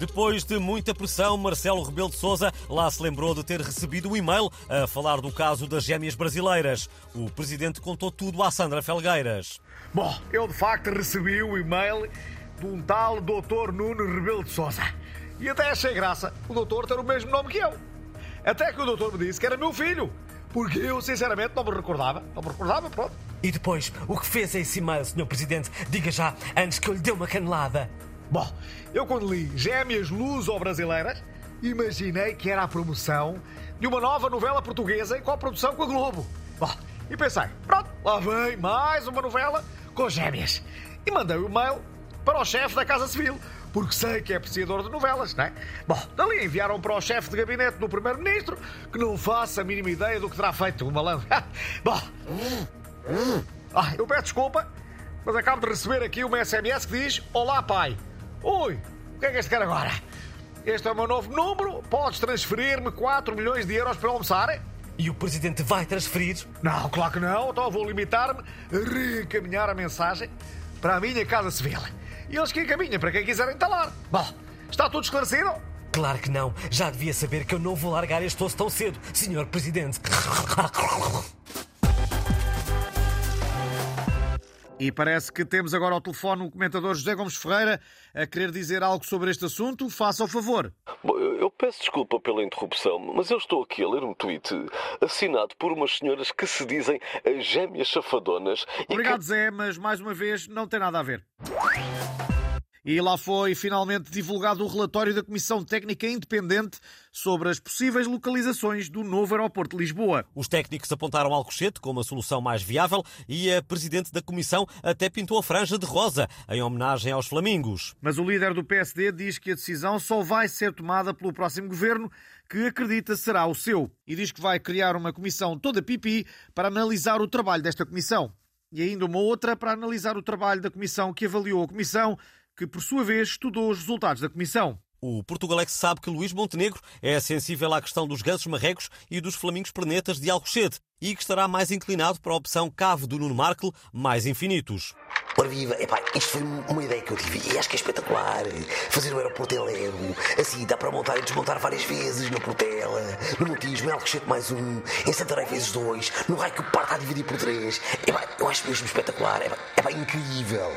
Depois de muita pressão, Marcelo Rebelo de Sousa lá se lembrou de ter recebido um e-mail a falar do caso das gêmeas brasileiras. O presidente contou tudo à Sandra Felgueiras. Bom, eu de facto recebi o e-mail de um tal doutor Nuno Rebelo de Sousa. E até achei graça o doutor ter o mesmo nome que eu. Até que o doutor me disse que era meu filho. Porque eu, sinceramente, não me recordava. Não me recordava, pronto. E depois, o que fez esse e-mail, Sr. Presidente? Diga já, antes que eu lhe dê uma canelada. Bom, eu quando li Gêmeas Luso-Brasileiras, imaginei que era a promoção de uma nova novela portuguesa em coprodução com a Globo. Bom, e pensei, pronto, lá vem mais uma novela com gêmeas. E mandei o e-mail para o chefe da Casa Civil, porque sei que é apreciador de novelas, não é? Bom, dali enviaram para o chefe de gabinete do Primeiro-Ministro, que não faça a mínima ideia do que terá feito o malandro. Bom, ah, eu peço desculpa, mas acabo de receber aqui uma SMS que diz: Olá, pai. Oi, o que é que este quer agora? Este é o meu novo número, podes transferir-me 4 milhões de euros para almoçar? E o Presidente vai transferir? Não, claro que não, então vou limitar-me a reencaminhar a mensagem para a minha Casa Civil. E eles que encaminhem para quem quiser entalar. Bom, está tudo esclarecido? Claro que não. Já devia saber que eu não vou largar este osso tão cedo, Senhor Presidente. E parece que temos agora ao telefone o comentador José Gomes Ferreira a querer dizer algo sobre este assunto. Faça o favor. Bom, eu peço desculpa pela interrupção, mas eu estou aqui a ler um tweet assinado por umas senhoras que se dizem as gêmeas chafadonas. Obrigado, que... Zé, mas mais uma vez não tem nada a ver. E lá foi finalmente divulgado o relatório da Comissão Técnica Independente sobre as possíveis localizações do novo aeroporto de Lisboa. Os técnicos apontaram Alcochete como a solução mais viável e a presidente da Comissão até pintou a franja de rosa em homenagem aos flamingos. Mas o líder do PSD diz que a decisão só vai ser tomada pelo próximo governo que acredita será o seu e diz que vai criar uma comissão toda pipi para analisar o trabalho desta comissão. E ainda uma outra para analisar o trabalho da comissão que avaliou a comissão que por sua vez estudou os resultados da comissão. O Portugalex sabe que Luís Montenegro é sensível à questão dos gansos marrecos e dos flamingos pernetas de Alcochete e que estará mais inclinado para a opção cave do Nuno Markle, mais infinitos. Ora viva, epá, isto foi uma ideia que eu tive e acho que é espetacular. Fazer o aeroporto em Lego, assim dá para montar e desmontar várias vezes na Portela, no Montijo, em Alcochete mais um, em Santarém vezes dois, no raio que o par está a dividir por três. Epá, eu acho mesmo espetacular, epá, epá incrível.